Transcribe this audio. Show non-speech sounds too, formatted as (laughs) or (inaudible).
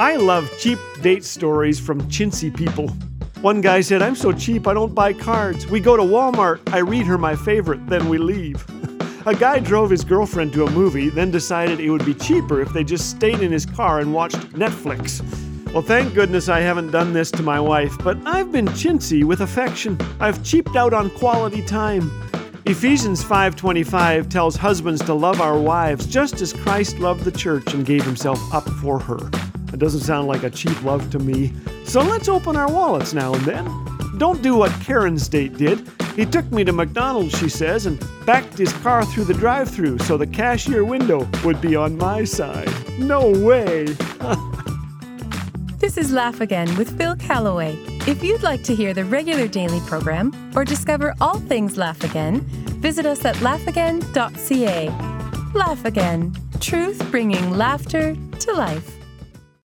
I love cheap date stories from chintzy people. One guy said, I'm so cheap I don't buy cards. We go to Walmart, I read her my favorite, then we leave. (laughs) A guy drove his girlfriend to a movie, then decided it would be cheaper if they just stayed in his car and watched Netflix. Well, thank goodness I haven't done this to my wife, but I've been chintzy with affection. I've cheaped out on quality time. Ephesians 5:25 tells husbands to love our wives just as Christ loved the church and gave himself up for her. It doesn't sound like a cheap love to me. So let's open our wallets now and then. Don't do what Karen's date did. He took me to McDonald's, she says, and backed his car through the drive-through so the cashier window would be on my side. No way. This is Laugh Again with Phil Callaway. If you'd like to hear the regular daily program or discover all things Laugh Again, visit us at laughagain.ca. Laugh Again, truth bringing laughter to life.